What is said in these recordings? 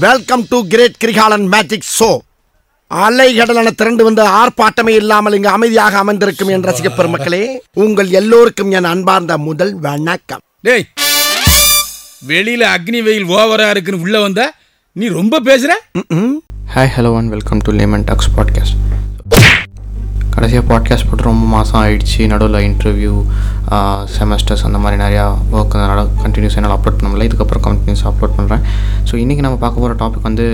Welcome to great Kirikalan magic show அலைகடலான திரண்டு வந்து ஆர்ப்பாட்டமே இல்லாமல் இங்கு அமைதியாக அமர்ந்திருக்கும் என் ரசிக பெருமக்களே உங்கள் எல்லோருக்கும் என் அன்பார்ந்த முதல் வணக்கம். டேய் வெளியில அக்னி வெயில் ஓவரா இருக்குன்னு உள்ள வந்தா நீ ரொம்ப பேசுற. Hi hello and welcome to layman talks podcast கடைசியாக பாட்காஸ்ட் போட்டு ரொம்ப மாதம் ஆயிடுச்சு. நடுவில் இன்டர்வியூ செமஸ்டர்ஸ் அந்த மாதிரி நிறையா ஒர்க் அதனால் கண்டினியூஸ் என்னால் அப்லோட் பண்ண முடியல. இதுக்கப்புறம் கண்டினியூஸ் அப்லோட் பண்ணுறேன் ஸோ இன்றைக்கி நம்ம பார்க்க போகிற டாபிக் வந்து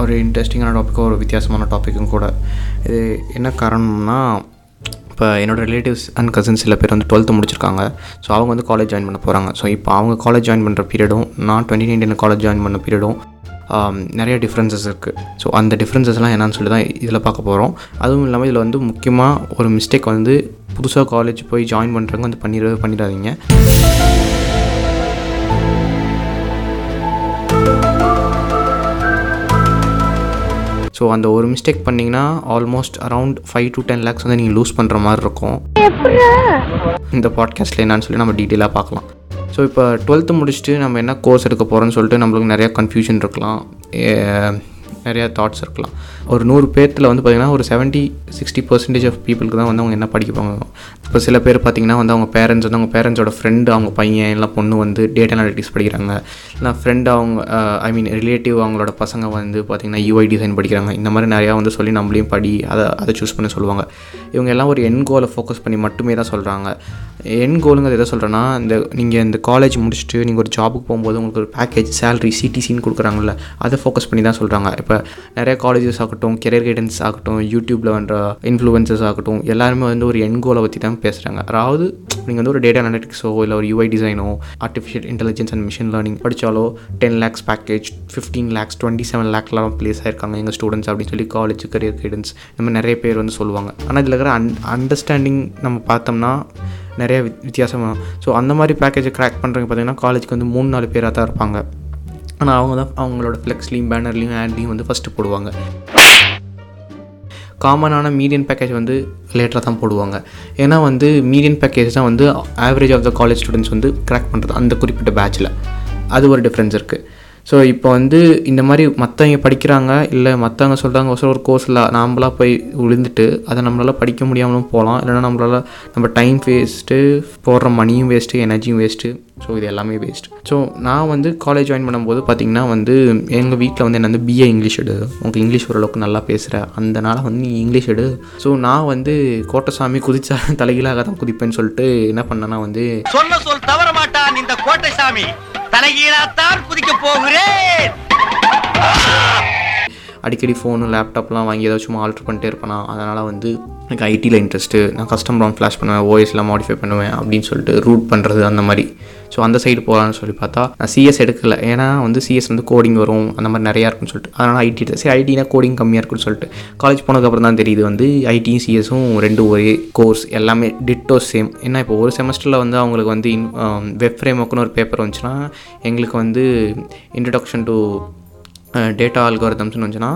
ஒரு இன்ட்ரெஸ்டிங்கான டாப்பிக்கும் ஒரு வித்தியாசமான டாப்பிக்கும் கூட. இது என்ன காரணம்னா இப்போ என்னோடய ரிலேட்டிவ்ஸ் அண்ட் கசின்ஸ் சில பேர் வந்து டுவெல்த்து முடிச்சிருக்காங்க. ஸோ அவங்க வந்து காலேஜ் ஜாயின் பண்ண போகிறாங்க ஸோ இப்போ அவங்க காலேஜ் ஜாயின் பண்ணுற பீரியடும் நான் டுவெண்ட்டி நைன்டீன் காலேஜ் ஜாயின் பண்ண பீரியடும் நிறைய டிஃப்ரென்சஸ் இருக்குது ஸோ அந்த டிஃப்ரென்சஸ்லாம் என்னன்னு சொல்லி தான் இதில் பார்க்க போகிறோம் அதுவும் இல்லாமல் இதில் வந்து முக்கியமாக ஒரு மிஸ்டேக் வந்து புதுசாக காலேஜ் போய் ஜாயின் பண்ணுறவங்க வந்து பண்ணிடவே பண்ணிடாதீங்க. ஸோ அந்த ஒரு மிஸ்டேக் பண்ணிங்கன்னா almost around five to ten lakhs வந்து நீங்கள் லூஸ் பண்ணுற மாதிரி இருக்கும். இந்த பாட்காஸ்ட்டில் என்னன்னு சொல்லி நம்ம டீட்டெயிலாக பார்க்கலாம். ஸோ இப்போ டுவெல்த்து முடிச்சுட்டு நம்ம என்ன கோர்ஸ் எடுக்க போகிறோம்னு சொல்லிட்டு நம்மளுக்கு நிறையா கன்ஃபியூஷன் இருக்கலாம். நிறையா தாட்ஸ் இருக்கலாம். ஒரு நூறு பேர்த்தில் வந்து பார்த்திங்கன்னா ஒரு செவன்ட்டி சிக்ஸ்டி பர்சன்டேஜ் ஆஃப் பீப்புளுக்கு தான் வந்து அவங்க என்ன படிக்க போவாங்க இப்போ சில பேர் பார்த்திங்கன்னா வந்து அவங்க பேரண்ட்ஸ் வந்து அவங்க பேரண்ட்ஸோட ஃப்ரெண்டு அவங்க பையன் இல்லை பொண்ணு வந்து டேட்டா அனாலிட்டிக்ஸ் படிக்கிறாங்க. இல்லை ஃப்ரெண்டு அவங்க ஐ மீன் ரிலேட்டிவ் அவங்களோட பசங்க வந்து பார்த்திங்கன்னா யூஐ டிசைன் படிக்கிறாங்க. இந்த மாதிரி நிறையா வந்து சொல்லி நம்மளையும் படி அதை அதை சூஸ் பண்ண சொல்லுவாங்க. இவங்க எல்லாம் ஒரு என் கோலை ஃபோக்கஸ் பண்ணி மட்டுமே தான் சொல்கிறாங்க என் கோலுங்கிறது எதை சொல்கிறேன்னா இந்த நீங்கள் இந்த காலேஜ் முடிச்சுட்டு நீங்கள் ஒரு ஜாபுக்கு போகும்போது உங்களுக்கு ஒரு பேக்கேஜ் சேலரி சிடிசின்னு கொடுக்குறாங்கல்ல அதை ஃபோக்கஸ் பண்ணி தான் சொல்கிறாங்க இப்போ நிறைய காலேஜஸ் ஆகட்டும் கெரியர் கைடன்ஸ் ஆகட்டும் யூடியூப்பில் வந்த இன்ஃப்ளூயன்சஸ் ஆகட்டும் எல்லாருமே வந்து ஒரு என் கோலை பற்றி தான் பேசுகிறாங்க அதாவது நீங்கள் வந்து ஒரு டேட்டா அனாலிட்டிக்ஸோ இல்லை ஒரு UI டிசைனோ artificial intelligence and machine learning படித்தாலோ ten lakhs package fifteen lakhs twenty seven லேக்லாம் place ஆயிருக்காங்க எங்கள் ஸ்டூடெண்ட்ஸ் அப்படின்னு சொல்லி காலேஜ் கரியர் கைடன்ஸ் இந்த மாதிரி நிறைய பேர் வந்து சொல்லுவாங்க. ஆனால் இதில் இருக்கிற அன் அண்டர்ஸ்டாண்டிங் நம்ம பார்த்தோம்னா நிறைய வித் வித்தியாசமாக ஸோ அந்த மாதிரி பேக்கேஜை கிராக் பண்ணுறவங்க பார்த்தீங்கன்னா காலேஜுக்கு வந்து மூணு நாலு பேராக தான் இருப்பாங்க. ஆனால் அவங்க தான் அவங்களோட ஃப்ளெக்ஸ்லையும் பேனர்லையும் ஆட்லேயும் வந்து ஃபஸ்ட்டு போடுவாங்க. காமனான மீடியன் பேக்கேஜ் வந்து லேட்டராக தான் போடுவாங்க. ஏன்னா வந்து மீடியன் பேக்கேஜ் தான் வந்து average of the college students வந்து கிராக் பண்ணுறது அந்த குறிப்பிட்ட பேட்சில் அது ஒரு டிஃப்ரென்ஸ் இருக்குது ஸோ இப்போ வந்து இந்த மாதிரி மற்றவங்க படிக்கிறாங்க இல்லை மற்றவங்க சொல்கிறாங்க ஒரு ஒரு கோர்ஸில் நாம்பளாக போய் விழுந்துட்டு அதை நம்மளால் படிக்க முடியாமலும் போகலாம் இல்லைன்னா நம்மளால் நம்ம டைம் வேஸ்ட்டு போடுற மணியும் வேஸ்ட்டு எனர்ஜியும் வேஸ்ட்டு ஸோ இது எல்லாமே வேஸ்ட் ஸோ நான் வந்து காலேஜ் ஜாயின் பண்ணும்போது பார்த்தீங்கன்னா வந்து எங்கள் வீட்டில் வந்து என்ன வந்து பிஏ இங்கிலீஷ் எடு. உனக்கு இங்கிலீஷ் ஓரளவுக்கு நல்லா பேசுகிற அந்தனால வந்து நீ இங்கிலீஷ் எடு. ஸோ நான் வந்து கோட்டைசாமி குதிச்சா தலைகீழாக தான் குதிப்பேன்னு சொல்லிட்டு என்ன பண்ணேன்னா வந்து சொல்ல சொல் தவற மாட்டான் இந்த கோட்டை சாமி தலைகீழாத்தான் குதிக்க போகிறேன். அடிக்கடி ஃபோனு லேப்டாப்லாம் வாங்கி ஏதாச்சும் சும்மா ஆல்ட்ரு பண்ணிட்டே இருப்பேனா? அதனால் வந்து எனக்கு ஐடியில் இன்ட்ரெஸ்ட்டு நான் கஸ்டம் ரோம் ஃப்ளாஷ் பண்ணுவேன் ஓஎஸ்லாம் மாடிஃபை பண்ணுவேன் அப்படின்னு சொல்லிட்டு ரூட் பண்ணுறது அந்த மாதிரி. ஸோ அந்த சைடு போகலான்னு சொல்லி பார்த்தா நான் சிஎஸ் எடுக்கல. ஏன்னா வந்து சிஎஸ் வந்து கோடிங் வரும் அந்த மாதிரி நிறையா இருக்குன்னு சொல்லிட்டு. அதனால் ஐடி எடுத்தேன் சரி ஐடினா கோடிங் கம்மியாக இருக்குன்னு சொல்லிட்டு. காலேஜ் போனதுக்கப்புறம் தான் தெரியுது வந்து ஐடியும் சிஎஸும் ரெண்டு ஒரே கோர்ஸ் எல்லாமே டிட்டோ சேம் ஏன்னா இப்போ ஒரு செமஸ்டரில் வந்து அவங்களுக்கு வந்து இன் வெப் ஃப்ரேம் ஒர்க்குன்னு ஒரு பேப்பர் வந்துச்சுன்னா எங்களுக்கு வந்து இன்ட்ரடக்ஷன் டு டேட்டா அல்காரிதம்ஸ்னு வந்துச்சுன்னா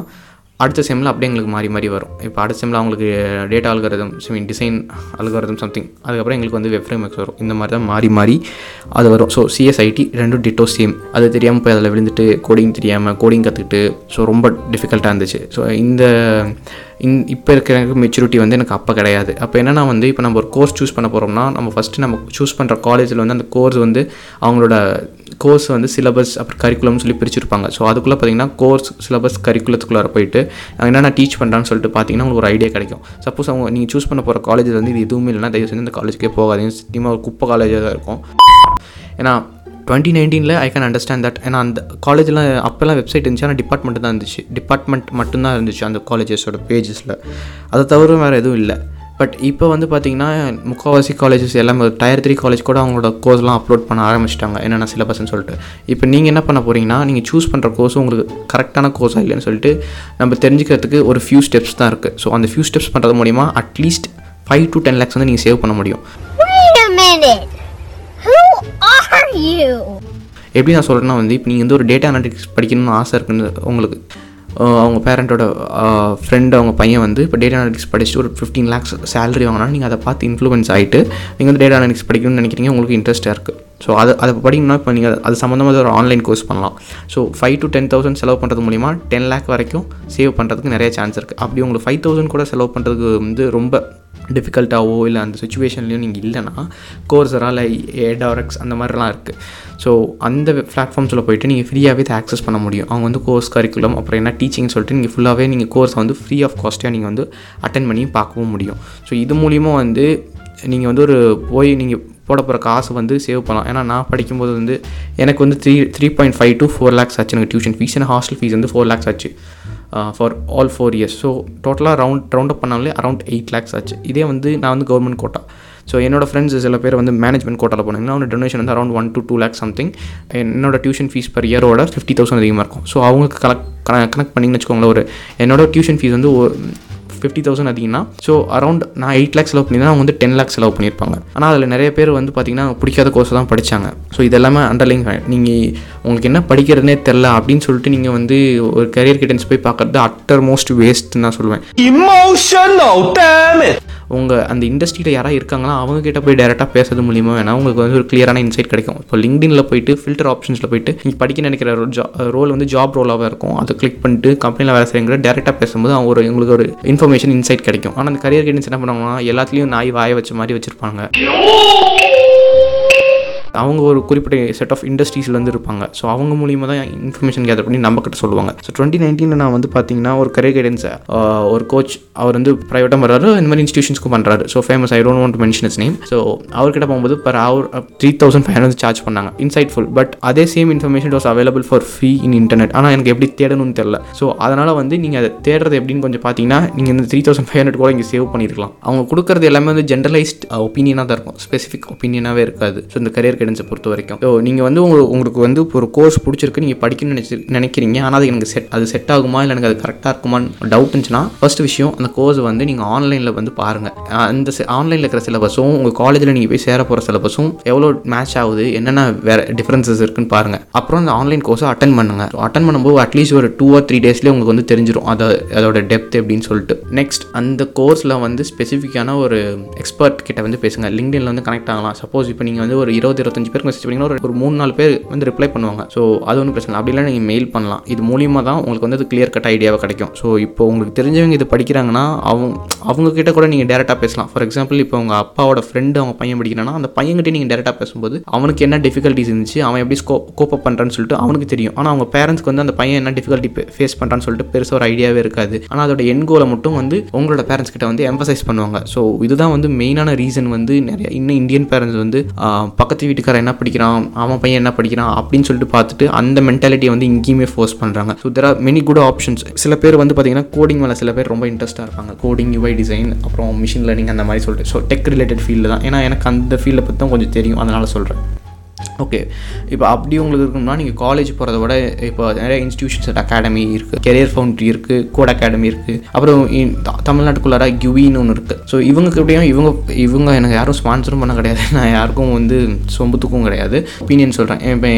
அடுத்த செம்மில் அப்படியே எங்களுக்கு மாறி மாறி வரும். இப்போ அடுத்த செம்மில் அவங்களுக்கு data algorithm I mean design algorithm something அதுக்கப்புறம் எங்களுக்கு வந்து வெப் ஃப்ரேம்ஸ் வரும். இந்த மாதிரி தான் மாறி மாறி அது வரும். ஸோ சிஎஸ்ஐடி ரெண்டும் டிட்டோ சேம் அது தெரியாமல் போய் அதில் விழுந்துட்டு கோடிங் தெரியாமல் கோடிங் கற்றுக்கிட்டு ஸோ ரொம்ப டிஃபிகல்ட்டாக இருந்துச்சு. ஸோ இந்த இந் இப்போ இருக்கிற மெச்சூரிட்டி வந்து எனக்கு அப்போ கிடையாது. அப்போ என்னன்னா வந்து இப்போ நம்ம ஒரு கோர்ஸ் சூஸ் பண்ண போகிறோம்னா நம்ம ஃபஸ்ட்டு நம்ம சூஸ் பண்ணுற காலேஜில் வந்து அந்த கோர்ஸ் வந்து அவங்களோட கோர்ஸ் வந்து சிலபஸ் அப்புறம் கரிக்குலம்னு சொல்லி பிரிச்சிருப்பாங்க. ஸோ அதுக்குள்ளே பார்த்தீங்கன்னா கோர்ஸ் சிலபஸ் கரிக்குலத்துக்குள்ளே போயிட்டு அவங்க என்னென்ன டீச் பண்ணுறான்னு சொல்லிட்டு பார்த்தீங்கன்னா உங்களுக்கு ஒரு ஐடியா கிடைக்கும். சப்போஸ் அவங்க நீங்கள் சூஸ் பண்ண போகிற காலேஜில் வந்து இது எதுவுமே இல்லைன்னா தயவு செஞ்சு அந்த காலேஜுக்கே போகாதீங்க. சத்தியமாக ஒரு குப்பை காலேஜாக தான் இருக்கும். ஏன்னா டுவெண்ட்டி நைன்டீனில் ஐ கேன் அண்டர்ஸ்டாண்ட் தட் ஏன்னா அந்த காலேஜ்லாம் அப்போல்லாம் வெப்சைட் இருந்துச்சு. ஆனால் டிபார்ட்மெண்ட் தான் இருந்துச்சு. டிபார்ட்மெண்ட் மட்டும்தான் இருந்துச்சு அந்த காலேஜஸோட பேஜஸில் அதை தவிர வேறு எதுவும் இல்லை. பட் இப்போ வந்து பார்த்தீங்கன்னா முக்கால்வாசி காலேஜஸ் எல்லாமே டயர் த்ரீ காலேஜ் கூட அவங்களோட கோர்ஸ்லாம் அப்லோட் பண்ண ஆரம்பிச்சிட்டாங்க. என்னென்ன சிலபஸ்ன்னு சொல்லிட்டு. இப்போ நீங்கள் என்ன பண்ண போகிறீங்கன்னா நீங்கள் சூஸ் பண்ணுற கோர்ஸ் உங்களுக்கு கரெக்டான கோர்ஸாக இல்லைன்னு சொல்லிட்டு நம்ம தெரிஞ்சுக்கிறதுக்கு ஒரு ஃபியூ ஸ்டெப்ஸ் தான் இருக்குது ஸோ அந்த ஃபியூ ஸ்டெப்ஸ் பண்ணுறது மூலிமா at least five to ten lakhs வந்து நீங்கள் சேவ் பண்ண முடியும். ஆர் யூ எப்படி நான் சொல்கிறேன்னா வந்து இப்போ நீங்கள் வந்து ஒரு டேட்டா அனாலிட்டிக்ஸ் படிக்கணும்னு ஆசை இருக்குன்னு உங்களுக்கு அவங்க பேரண்ட்டோட ஃப்ரெண்ட் அவங்க பையன் வந்து இப்போ டேட்டா அனாலிட்டிக்ஸ் படிச்சுட்டு ஒரு ஃபிஃப்டீன் லேக்ஸ் சேலரி வாங்கினா நீங்கள் அதை பார்த்து இன்ஃப்ளூயன்ஸ் ஆகிட்டு நீங்கள் வந்து டேட்டா அனாலிட்டிக்ஸ் படிக்கணும்னு நினைக்கிறீங்க உங்களுக்கு இன்ட்ரெஸ்ட்டாக இருக்குது ஸோ அதை அதை படிக்கணும்னா இப்போ நீங்கள் அது சம்மந்தமாக ஒரு ஆன்லைன் கோர்ஸ் பண்ணலாம். So five to ten thousand செலவு பண்ணுறது மூலிமா டென் லேக் வரைக்கும் சேவ் பண்ணுறதுக்கு நிறைய சான்ஸ் இருக்குது அப்படி உங்களுக்கு ஃபைவ் தௌசண்ட் கூட செலவு பண்ணுறதுக்கு வந்து ரொம்ப டிஃபிகல்ட்டாவோ இல்லை அந்த சுச்சுவேஷன்லேயும் நீங்கள் இல்லைன்னா கோர்ஸரா இல்லை ஏடாரக்ஸ் அந்த மாதிரிலாம் இருக்குது ஸோ அந்த பிளாட்ஃபார்ம்ஸில் போயிட்டு நீங்கள் ஃப்ரீயாகவே இதை ஆக்சஸ் பண்ண முடியும். அவங்க வந்து கோர்ஸ் கரிக்குலம் அப்புறம் என்ன டீச்சிங் சொல்லிட்டு நீங்கள் ஃபுல்லாகவே நீங்கள் கோர்ஸை வந்து ஃப்ரீ ஆஃப் காஸ்ட்டாக நீங்கள் வந்து அட்டன் பண்ணி பார்க்கவும் முடியும். ஸோ இது மூலிமா வந்து நீங்கள் வந்து ஒரு போய் நீங்கள் போட போகிற காசு வந்து சேவ் பண்ணலாம். ஏன்னா நான் படிக்கும்போது வந்து எனக்கு வந்து three three point five to four lakhs ஆச்சு. எனக்கு டியூஷன் ஃபீஸ் ஏன்னா ஹாஸ்டல் ஃபீஸ் வந்து ஃபோர் லேக்ஸ் ஆச்சு. For all four years so டோட்டலாக ரவுண்ட் ரவுண்ட் அப் பண்ணாலே அரௌண்ட் எயிட் லேக்ஸ் ஆச்சு. இதே வந்து நான் வந்து கவர்மெண்ட் கோட்டா ஸோ என்னோடய ஃப்ரெண்ட்ஸ் சில பேர் வந்து மேனேஜ்மெண்ட் கோட்டாவில் போனாங்கன்னா அவனோட டொனேஷன் வந்து around one to two lakhs something என்னோட டியூஷன் ஃபீஸ் பர் இயரோட ஃபிஃப்டி தௌசண்ட் அதிகமாக இருக்கும். ஸோ அவங்களுக்கு கலெக்ட் கனெக்ட் பண்ணிங்கன்னு வச்சுக்கோங்களேன் ஒரு என்னோட டியூஷன் ஃபீஸ் வந்து ஒரு ஃபிஃப்டி தௌசண்ட் அதிகம்னா ஸோ அரௌண்ட் நான் எயிட் லேக்ஸ் செலவு பண்ணியிருந்தா தான் அவங்க வந்து டென் லேக்ஸ் செலவு பண்ணியிருப்பாங்க. ஆனால் அதில் நிறைய பேர் வந்து பார்த்திங்கன்னா பிடிக்காத கோர்ஸ் தான் படித்தாங்க ஸோ இதெல்லாமே அண்டர்லைங் நீங்கள் உங்களுக்கு என்ன படிக்கிறதுனே தெரில அப்படின்னு சொல்லிட்டு நீங்கள் வந்து ஒரு கரியர் கிட்டன்ஸ் போய் பார்க்குறது அட்டர் மோஸ்ட் வேஸ்ட்னு தான் சொல்லுவேன். Emotional! உங்கள் அந்த இண்டஸ்ட்ரியில் யாராவது இருக்காங்களா அவங்க கிட்ட போய் டேரெக்டாக பேசுறது மூலியமாக வேணா உங்களுக்கு வந்து ஒரு கிளியரான இன்சைட் கிடைக்கும். இப்போ லிங்க்டின்ல போயிட்டு ஃபில்டர் ஆப்ஷன்ஸில் போயிட்டு நீங்கள் படிக்க நினைக்கிற ஜா ரோல் வந்து ஜாப் ரோலாக இருக்கும். அதை கிளிக் பண்ணிட்டு கம்பெனியில் வேலை செய்யுங்கிற டேரெக்டாக பேசும்போது அவங்க ஒரு உங்களுக்கு ஒரு இன்ஃபர்மேஷன் இன்சைட் கிடைக்கும். ஆனால் அந்த கரியர் கைடன்ஸ் என்ன பண்ணுவாங்கன்னா எல்லாத்துலேயும் நாய் வாய வச்ச மாதிரி வச்சுருப்பாங்க. அவங்க ஒரு குறிப்பிட்ட செட் ஆஃப் இண்டஸ்ட்ரீஸ்லேருந்து இருப்பாங்க. ஸோ அவங்க மூலியமாக தான் இன்ஃபர்மேஷன் கேதர் பண்ணி நம்மக்கிட்ட சொல்லுவாங்க. ஸோ டுவெண்ட்டி நைன்டீனில் நான் வந்து பார்த்தீங்கன்னா ஒரு கரியர் கைடன்ஸை ஒரு கோச் அவர் வந்து ப்ரைவேட்டாக வர்றாரு. இந்த மாதிரி இன்ஸ்டியூஷன்ஸ்க்கும் பண்ணுறாரு so famous I don't want mention is name so அவர்கிட்ட போகும்போது பர் அவர் three thousand five hundred charge பண்ணாங்க. இன்சைட்ஃபுல் பட் அதே same information was available for free in internet ஆனால் எனக்கு எப்படி தேடணும்னு தெரில ஸோ அதனால் வந்து நீங்கள் அதை தேடுறது எப்படின்னு கொஞ்சம் பார்த்தீங்கன்னா நீங்கள் இந்த த்ரீ தௌசண்ட் ஃபைவ் ஹண்ட்ரட் கூட இங்கே சேவ் பண்ணியிருக்கலாம் அவங்க கொடுக்குறது எல்லாமே வந்து ஜென்ரலைஸ்ட் ஒப்பீனியனாக uh, தான் இருக்கும். ஸ்பெசிஃபிக் ஒப்பீனியனாகவே இருக்காது. ஸோ இந்த கரியர் கைடன்ஸை பொறுத்த வரைக்கும் ஸோ நீங்கள் வந்து உங்களுக்கு உங்களுக்கு வந்து ஒரு கோர்ஸ் பிடிச்சிருக்கு நீங்கள் படிக்கணும்னு நினச்சி நினைக்கிறீங்க ஆனால் அது எனக்கு செட் அது செட் ஆகுமா? இல்லை எனக்கு அது கரெக்டாக இருக்குமான்னு டவுட் இருந்துச்சுன்னா ஃபஸ்ட் விஷயம் அந்த கோர்ஸ் வந்து நீங்கள் ஆன்லைனில் வந்து பாருங்கள் அந்த ஆன்லைனில் இருக்கிற சிலபஸும் உங்கள் காலேஜில் நீங்கள் போய் சேர போகிற சிலபஸும் எவ்வளோ மேட்ச் ஆகுது என்னென்ன வேறு டிஃப்ரென்சஸ் இருக்குன்னு பாருங்கள் அப்புறம் அந்த ஆன்லைன் கோர்ஸை அட்டன் பண்ணுங்கள் அட்டன் பண்ணும்போது அட்லீஸ்ட் ஒரு டூ ஆர் த்ரீ டேஸ்லேயே உங்களுக்கு வந்து தெரிஞ்சிடும் அதை அதோட டெப்த் எப்படின்னு சொல்லிட்டு. நெக்ஸ்ட் அந்த கோர்ஸில் வந்து ஸ்பெசிஃபிக்கான ஒரு எக்ஸ்பர்ட் கிட்ட வந்து பேசுங்க. லிங்க்டின்ல வந்து கனெக்ட் ஆகலாம். சப்போஸ் இப்போ நீங்கள் வந்து ஒரு இருபது இருபத்தஞ்சு பேருக்கு மெசேஜ் பண்ணிங்கன்னா ஒரு மூணு நாலு பேர் வந்து ரிப்ளை பண்ணுவாங்க. ஸோ அது ஒன்றும் பிரச்சனை இல்லை. நீங்கள் மெயில் பண்ணலாம். இது மூலியமாக தான் உங்களுக்கு வந்து அது கிளியர் கட் ஐடியாவாக கிடைக்கும். ஸோ இப்போ உங்களுக்கு தெரிஞ்சவங்க இது படிக்கிறாங்கன்னா அவங்க அவங்க கிட்ட கூட நீங்கள் டேரெக்டாக பேசலாம். ஃபார் எக்ஸாம்பிள் இப்போ உங்கள் அப்பாவோட ஃப்ரெண்டு அவங்க பையன் படிக்கிறான்னா அந்த பையன்கிட்ட நீங்கள் டேரெக்டாக பேசும்போது அவனுக்கு என்ன டிஃபிகல்ட்டிஸ் இருந்துச்சு அவன் எப்படி ஸ்கோ கோப்பப் பண்ணுறான்னு சொல்லிட்டு அவனுக்கு தெரியும். ஆனால் அவங்க பேரண்ட்ஸ்க்கு வந்து அந்த பையன் என்ன டிஃபிகல்ட்டி ஃபேஸ் பண்ணுறான்னு சொல்லிட்டு பெருசாக ஒரு ஐடியாவே இருக்காது. ஆனால் அதோட என் கோலை மட்டும் வந்து உங்களோட பேரண்ட்ஸ் கிட்ட வந்து எம்பசைஸ் பண்ணுவாங்க. ஸோ இதுதான் வந்து மெயினான ரீசன் வந்து நிறைய இன்னும் இந்தியன் பேரண்ட்ஸ் வந்து பக்கத்து வீட்டு வீட்டுக்காரன் என்ன படிக்கிறான் அவன் பையன் என்ன படிக்கிறான் அப்படின்னு சொல்லிட்டு பார்த்துட்டு அந்த மென்டாலிட்டியை வந்து இங்கேயுமே ஃபோர்ஸ் பண்ணுறாங்க so there are many good options சில பேர் வந்து பார்த்தீங்கன்னா கோடிங் மேலே சில பேர் ரொம்ப இன்ட்ரெஸ்ட்டாக இருப்பாங்க. கோடிங் யூஐ டிசைன் அப்புறம் மிஷின் லேர்னிங் அந்த மாதிரி சொல்லிட்டு. ஸோ டெக் ரிலேட்டட் ஃபீல்டு தான். ஏன்னா எனக்கு அந்த ஃபீல்டை பற்றி தான் கொஞ்சம் தெரியும். அதனால் சொல்கிறேன் ஓகே இப்போ அப்படி உங்களுக்கு இருக்கணும்னா நீங்கள் காலேஜ் போகிறத விட இப்போ நிறைய இன்ஸ்டியூஷன்ஸ் அகாடமி இருக்குது கெரியர் ஃபவுண்ட்ரி இருக்குது கோட் அகாடமி இருக்குது அப்புறம் தமிழ்நாட்டுக்குள்ளார கியூவின்னு ஒன்று இருக்குது ஸோ இவங்களுக்கு எப்படியும் இவங்க இவங்க எனக்கு யாரும் ஸ்பான்சரும் பண்ண கிடையாது. நான் யாருக்கும் வந்து சொம்புத்துக்கும் கிடையாது. ஒப்பீனியன் சொல்கிறேன் இப்போ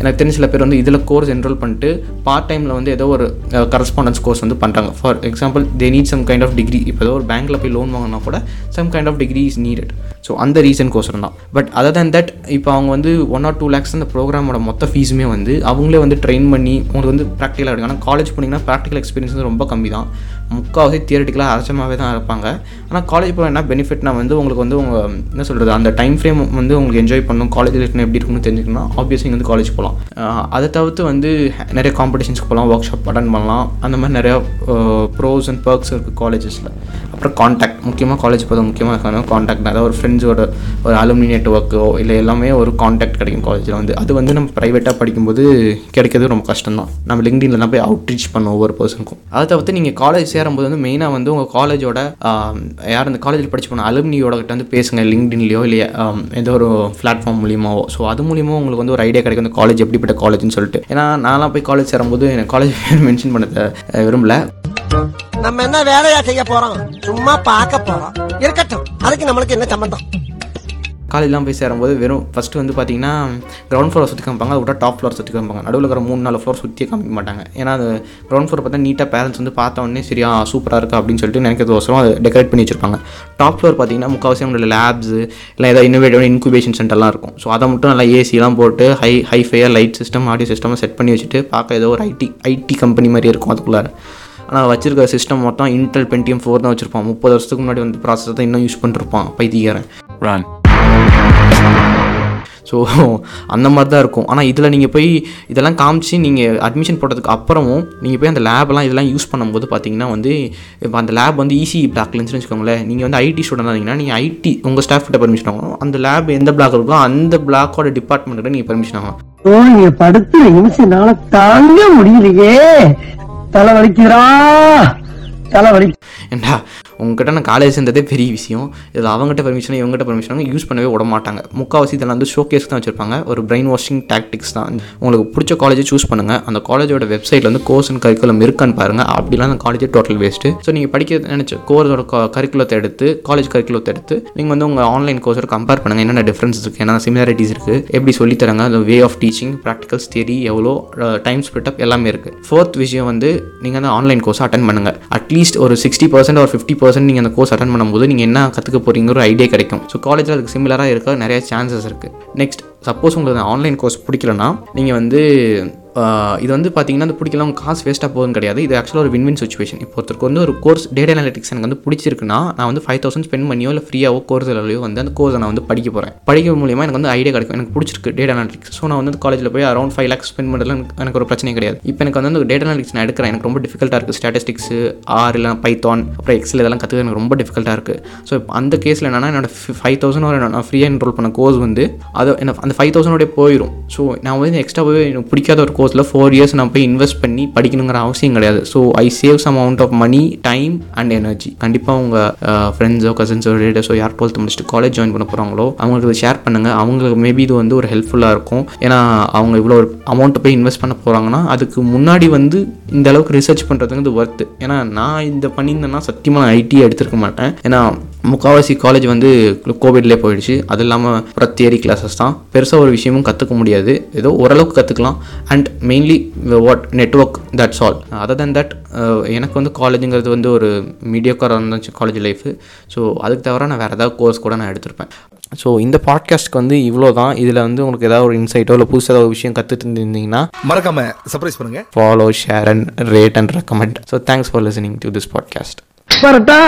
எனக்கு தெரிஞ்ச சில பேர் வந்து இதில் கோர்ஸ் என்ரோல் பண்ணிட்டு பார்ட் டைமில் வந்து ஏதோ ஒரு கரஸ்பாண்டன்ஸ் கோர்ஸ் வந்து பண்ணுறாங்க for example they need some kind of degree இப்போ ஏதோ ஒரு பேங்க்கில் போய் லோன் வாங்கினா கூட some kind of degree is needed so அந்த ரீசன் கோர்ஸ் தான். பட் அதர் தேன் தட் இப்போ அவங்க வந்து ஒன் ஆர் டூ லேக்ஸ் அந்த ப்ரோக்ராமோட மொத்த ஃபீஸுமே வந்து அவங்களே வந்து ட்ரெயின் பண்ணி உங்களுக்கு வந்து ப்ராக்டிக்கலாக எடுக்கும் ஆனால் காலேஜ் போனீங்கன்னா ப்ராக்டிக்கல் எக்ஸ்பீரியன்ஸ் வந்து ரொம்ப கம்மி தான் முக்கால்வாசி தியரட்டிக்கலாக அரசமாகவே தான் இருப்பாங்க. ஆனால் காலேஜ் போக என்ன பெனிஃபிட்னா வந்து உங்களுக்கு வந்து உங்கள் என்ன சொல்கிறது அந்த டைம் ஃப்ரேம் வந்து உங்களுக்கு என்ஜாய் பண்ணணும் காலேஜ் லைஃப்னு எப்படி இருக்குன்னு தெரிஞ்சுக்கணும்னா ஆப்வியஸ்லி வந்து காலேஜ் போகலாம் அதை தவிர்த்து வந்து நிறைய காம்படிஷன்ஸ்க்கு போகலாம் ஒர்க் ஷாப் அட்டன் பண்ணலாம். அந்த மாதிரி நிறையா ப்ரோஸ் அண்ட் பர்க்ஸ் இருக்குது காலேஜஸில் அப்புறம் காண்டாக்ட் முக்கியமாக காலேஜ் போகிறது முக்கியமாக இருக்காங்க காண்டாக்ட் அதாவது ஒரு ஃப்ரெண்ட்ஸோட ஒரு அலுமினி நெட்ஒர்க்கோ இல்லை எல்லாமே ஒரு காண்டாக்ட் கிடைக்கும் காலேஜில் வந்து. அது வந்து நம்ம ப்ரைவேட்டாக படிக்கும்போது கிடைக்கிறது ரொம்ப கஷ்டம் தான் நம்ம லிங்க்டின்லாம் போய் அவுட் ரீச் பண்ணோம் ஒவ்வொரு பர்சனுக்கும் அதை தவிர்த்து நீங்கள் காலேஜ் சேரும்போது வந்து மெயினாக வந்து உங்கள் காலேஜோட யார் அந்த காலேஜில் படிச்சு போன அலுமினியோட கிட்ட வந்து பேசுங்க லிங்க்டின்லையோ இல்லை ஏதோ ஒரு பிளாட்ஃபார்ம் மூலியமாவோ. ஸோ அது மூலியமாக உங்களுக்கு வந்து ஒரு ஐடியா கிடைக்கும் அந்த காலேஜ் எப்படிப்பட்ட காலேஜ்னு சொல்லிட்டு. ஏன்னா நான்லாம் போய் காலேஜ் சேரும்போது எனக்கு காலேஜ் மென்ஷன் பண்ண விரும்பல. நம்ம என்ன வேலையா செய்ய போறோம்? சும்மா பார்க்க போறோம். இருக்கட்டும். அதுக்கு நம்மளுக்கு என்ன சம்பந்தம்? காலேஜ்லாம் போய் சேரும்போது வெறும் ஃபஸ்ட்டு வந்து பார்த்தீங்கன்னா கிரவுண்ட் ஃப்ளோர் சுற்றி காமிப்பாங்க. அதை விட்டா டாப் ஃப்ளோர் சுற்றி காமிப்பாங்க. நடுவில் இருக்கிற மூணு நாலு ஃப்ளோர் சுற்றி காமிக்க மாட்டாங்க. ஏன்னா அது கிரவுண்ட் ஃப்ளோர் பார்த்தா நீட்டாக பேரண்ட்ஸ் வந்து பார்த்த உடனே சரியா சூப்பராக இருக்குது அப்படின்னு சொல்லிட்டு நினைக்கிறதுக்கோசரம் அதை டெக்கரேட் பண்ணி வச்சிருப்பாங்க. டாப் ஃப்ளோர் பார்த்தீங்கன்னா முக்கால்வாசி அவங்களோட லேப்ஸ் இல்லை ஏதாவது இன்னோவேட்டிவ் இன்குபேஷன் சென்டர்லாம் இருக்கும். ஸோ அதை மட்டும் நல்லா ஏசிலாம் போட்டு high ஹைஃபையாக light system audio system set பண்ணி வச்சுட்டு பார்க்க ஏதோ ஒரு ஐடி ஐடி கம்பெனி மாதிரி இருக்கும் அதுக்குள்ளார. ஆனால் வச்சிருக்க சிஸ்டம் மொத்தம் இன்டெல் பென்டிஎம் ஃபோர் தான் வச்சிருப்பான். முப்பது வருஷத்துக்கு முன்னாடி வந்து ப்ராசஸ் தான் இன்னும் யூஸ் பண்ணிருப்பான் பைத்தியக்காரன். Run. ஸோ அந்த மாதிரி தான் இருக்கும். ஆனால் இதில் நீங்கள் போய் இதெல்லாம் காமிச்சு நீங்கள் அட்மிஷன் போட்டதுக்கு அப்புறமும் நீங்கள் போய் அந்த லேப்லாம் இதெல்லாம் யூஸ் பண்ணும்போது பார்த்தீங்கன்னா வந்து இப்போ அந்த லேப் வந்து ஈஸி பிளாக்ல இருந்துச்சுன்னு வச்சுக்கோங்களேன். நீங்கள் வந்து ஐடி ஸ்டூடெண்ட் இருந்தீங்கன்னா நீங்கள் ஐடி உங்கள் ஸ்டாஃப் கிட்ட பர்மிஷன் ஆகணும் அந்த லேப் எந்த பிளாக் இருக்கோ அந்த பிளாக்கோட டிபார்ட்மெண்ட்டை நீங்கள் பர்மிஷன் ஆகணும் நீங்க படுத்து நிமிஷம்னால தாங்க முடியலையே. தலை வலிக்குதுடா. தலை வலி ஏண்டா உங்ககிட்ட நான் காலேஜ் சேர்ந்ததே பெரிய விஷயம். இதில் அவங்ககிட்ட பர்மிஷன் இவங்ககிட்ட பர்மிஷன் யூஸ் பண்ணவே விட மாட்டாங்க. முக்கால்வாசி இதெல்லாம் வந்து ஷோகேஸ் தான் வச்சுருப்பாங்க. ஒரு பிரெயின் வாஷிங் டாக்டிக்ஸ் தான். உங்களுக்கு பிடிச்ச காலேஜை சூஸ் பண்ணுங்கள் அந்த காலேஜோட வெப்சைட்டில் வந்து கோர்ஸ் அண்ட் கரிக்குலம் இருக்கான்னு பாருங்கள் அப்படிலாம் அந்த காலேஜ் டோட்டல் வேஸ்ட்டு ஸோ நீங்கள் படிக்க நினச்ச கோர்ஸோட கரிக்குலத்தை எடுத்து காலேஜ் கரிக்குலத்தை எடுத்து நீங்கள் வந்து உங்கள் ஆன்லைன் கோர்ஸோட கம்பேர் பண்ணுங்கள் என்னென்ன டிஃப்ரென்ஸ் இருக்குது என்னென்ன சிமிலாரிட்டிஸ் இருக்குது எப்படி சொல்லித்தராங்க அந்த way of teaching practicals theory எவ்வளோ டைம் ஸ்பிட் அப் எல்லாமே இருக்குது ஃபோர்த் விஷயம் வந்து நீங்கள் அந்த ஆன்லைன் கோர்ஸ் அட்டன் பண்ணுங்கள் அட்லீஸ்ட் ஒரு சிக்ஸ்டி பர்சன்ட் ஒரு ஃபிஃப்டி பர்சன்ட் நீங்கள் அந்த கோர்ஸ் அட்டன் பண்ணும்போது நீங்கள் என்ன கற்றுக்க போகிறீங்க ஒரு ஐடியா கிடைக்கும். ஸோ காலேஜில் அதுக்கு சிமிலராக இருக்க நிறைய சான்சஸ் இருக்குது நெக்ஸ்ட் சப்போஸ் உங்களுக்கு ஆன்லைன் கோர்ஸ் பிடிக்கலனா நீங்கள் வந்து இது வந்து பார்த்தீங்கன்னா அது பிடிக்கல காசு வேஸ்ட்டாக போகுதுன்னு கிடையாது. இது ஆக்சுவலாக ஒரு வின் வின் சுச்சுவேஷன் இப்போ ஒருத்தருக்கு வந்து ஒரு கோர்ஸ் டேட்டா அனாலிட்டிக்ஸ் எனக்கு வந்து பிடிச்சிருக்குன்னா நான் வந்து ஃபைவ் தௌசண்ட் ஸ்பெண்ட் பண்ணியோ இல்லை ஃப்ரீயாவோ கோர்ஸ் கோர்ஸ்லையோ வந்து அந்த கோர்ஸை நான் வந்து படிக்க போகிறேன் படிக்க மூலியமாக எனக்கு வந்து ஐடியா கிடைக்கும். எனக்கு பிடிச்சிருக்கு டேட்டா அனாலிட்டிக்ஸ் ஸோ நான் வந்து காலேஜில் போய் அரௌண்ட் ஃபைவ் லேக்ஸ் ஸ்பெண்ட் பண்ணுறதுல எனக்கு- எனக்கு ஒரு பிரச்சனை கிடையாது. இப்போ எனக்கு வந்து அந்த டேட்டா அனாலிட்டிக்ஸ் நான் எடுக்கிறேன். எனக்கு ரொம்ப டிஃபிகல்ட்டாக இருக்குது ஸ்டாட்டிஸ்டிக்ஸ் ஆர் இல்லை பைத்தான் அப்புறம் எக்ஸல் இதெல்லாம் கற்றுக்க எனக்கு ரொம்ப டிஃபிகல்ட்டாக இருக்குது ஸோ அந்த கேஸில் என்னன்னா என்னோட ஃபைவ் தௌசண்ட் ஒரு நான் ஃப்ரீயாக என்ரோல் பண்ண கோர்ஸ் வந்து அதை என்ன அந்த ஃபைவ் தௌசண்டோடய போயிடும் ஸோ நான் வந்து எக்ஸ்ட்ரா போய் எனக்கு பிடிக்காத ஒரு கோர்ஸில் ஃபோர் இயர்ஸ் நான் போய் இன்வெஸ்ட் பண்ணி படிக்கணுங்கிற அவசியம் கிடையாது. So I save some amount of money time and energy கண்டிப்பாக உங்கள் ஃப்ரெண்ட்ஸோ கசின்ஸோ ரிலேட்டிவ்ஸோ யார் டுவெல்த் முடிச்சுட்டு காலேஜ் ஜாயின் பண்ண போகிறாங்களோ அவங்களுக்கு இதை ஷேர் பண்ணுங்கள் அவங்களுக்கு மேபி இது வந்து ஒரு ஹெல்ப்ஃபுல்லாக இருக்கும். ஏன்னா அவங்க இவ்வளோ ஒரு அமௌண்ட்டை போய் இன்வெஸ்ட் பண்ண போகிறாங்கன்னா அதுக்கு முன்னாடி வந்து இந்த அளவுக்கு ரிசர்ச் பண்ணுறதுங்கிறது ஒர்த்து ஏன்னா நான் இந்த பண்ணியிருந்தேன்னா சத்தியமாக ஐடி எடுத்திருக்க மாட்டேன். ஏன்னா முக்கால்வாசி காலேஜ் வந்து கோவிட்லேயே போயிடுச்சு. அது இல்லாமல் அப்புறம் தியரி கிளாஸஸ் தான். பெருசாக ஒரு விஷயமும் கற்றுக்க முடியாது. ஏதோ ஓரளவுக்கு கற்றுக்கலாம் and mainly what network that's all other than that எனக்கு வந்து காலேஜுங்கிறது வந்து ஒரு மீடியோக்காராக இருந்துச்சு காலேஜ் லைஃபு ஸோ அதுக்கு தவிர நான் வேறு ஏதாவது கோர்ஸ் கூட நான் எடுத்திருப்பேன். ஸோ இந்த பாட்காஸ்ட்க்கு வந்து இவ்வளோ தான். இதில் வந்து உங்களுக்கு ஏதாவது ஒரு இன்சைட்டோ இல்லை புதுசாக ஏதாவது ஒரு விஷயம் கற்றுட்டு இருந்தீங்கன்னா மறக்காம சர்ப்ரைஸ் பண்ணுங்க. Follow share and rate and recommend so thanks for listening to this podcast parotta